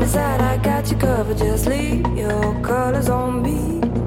promise that I got you covered. Just leave your colors on me.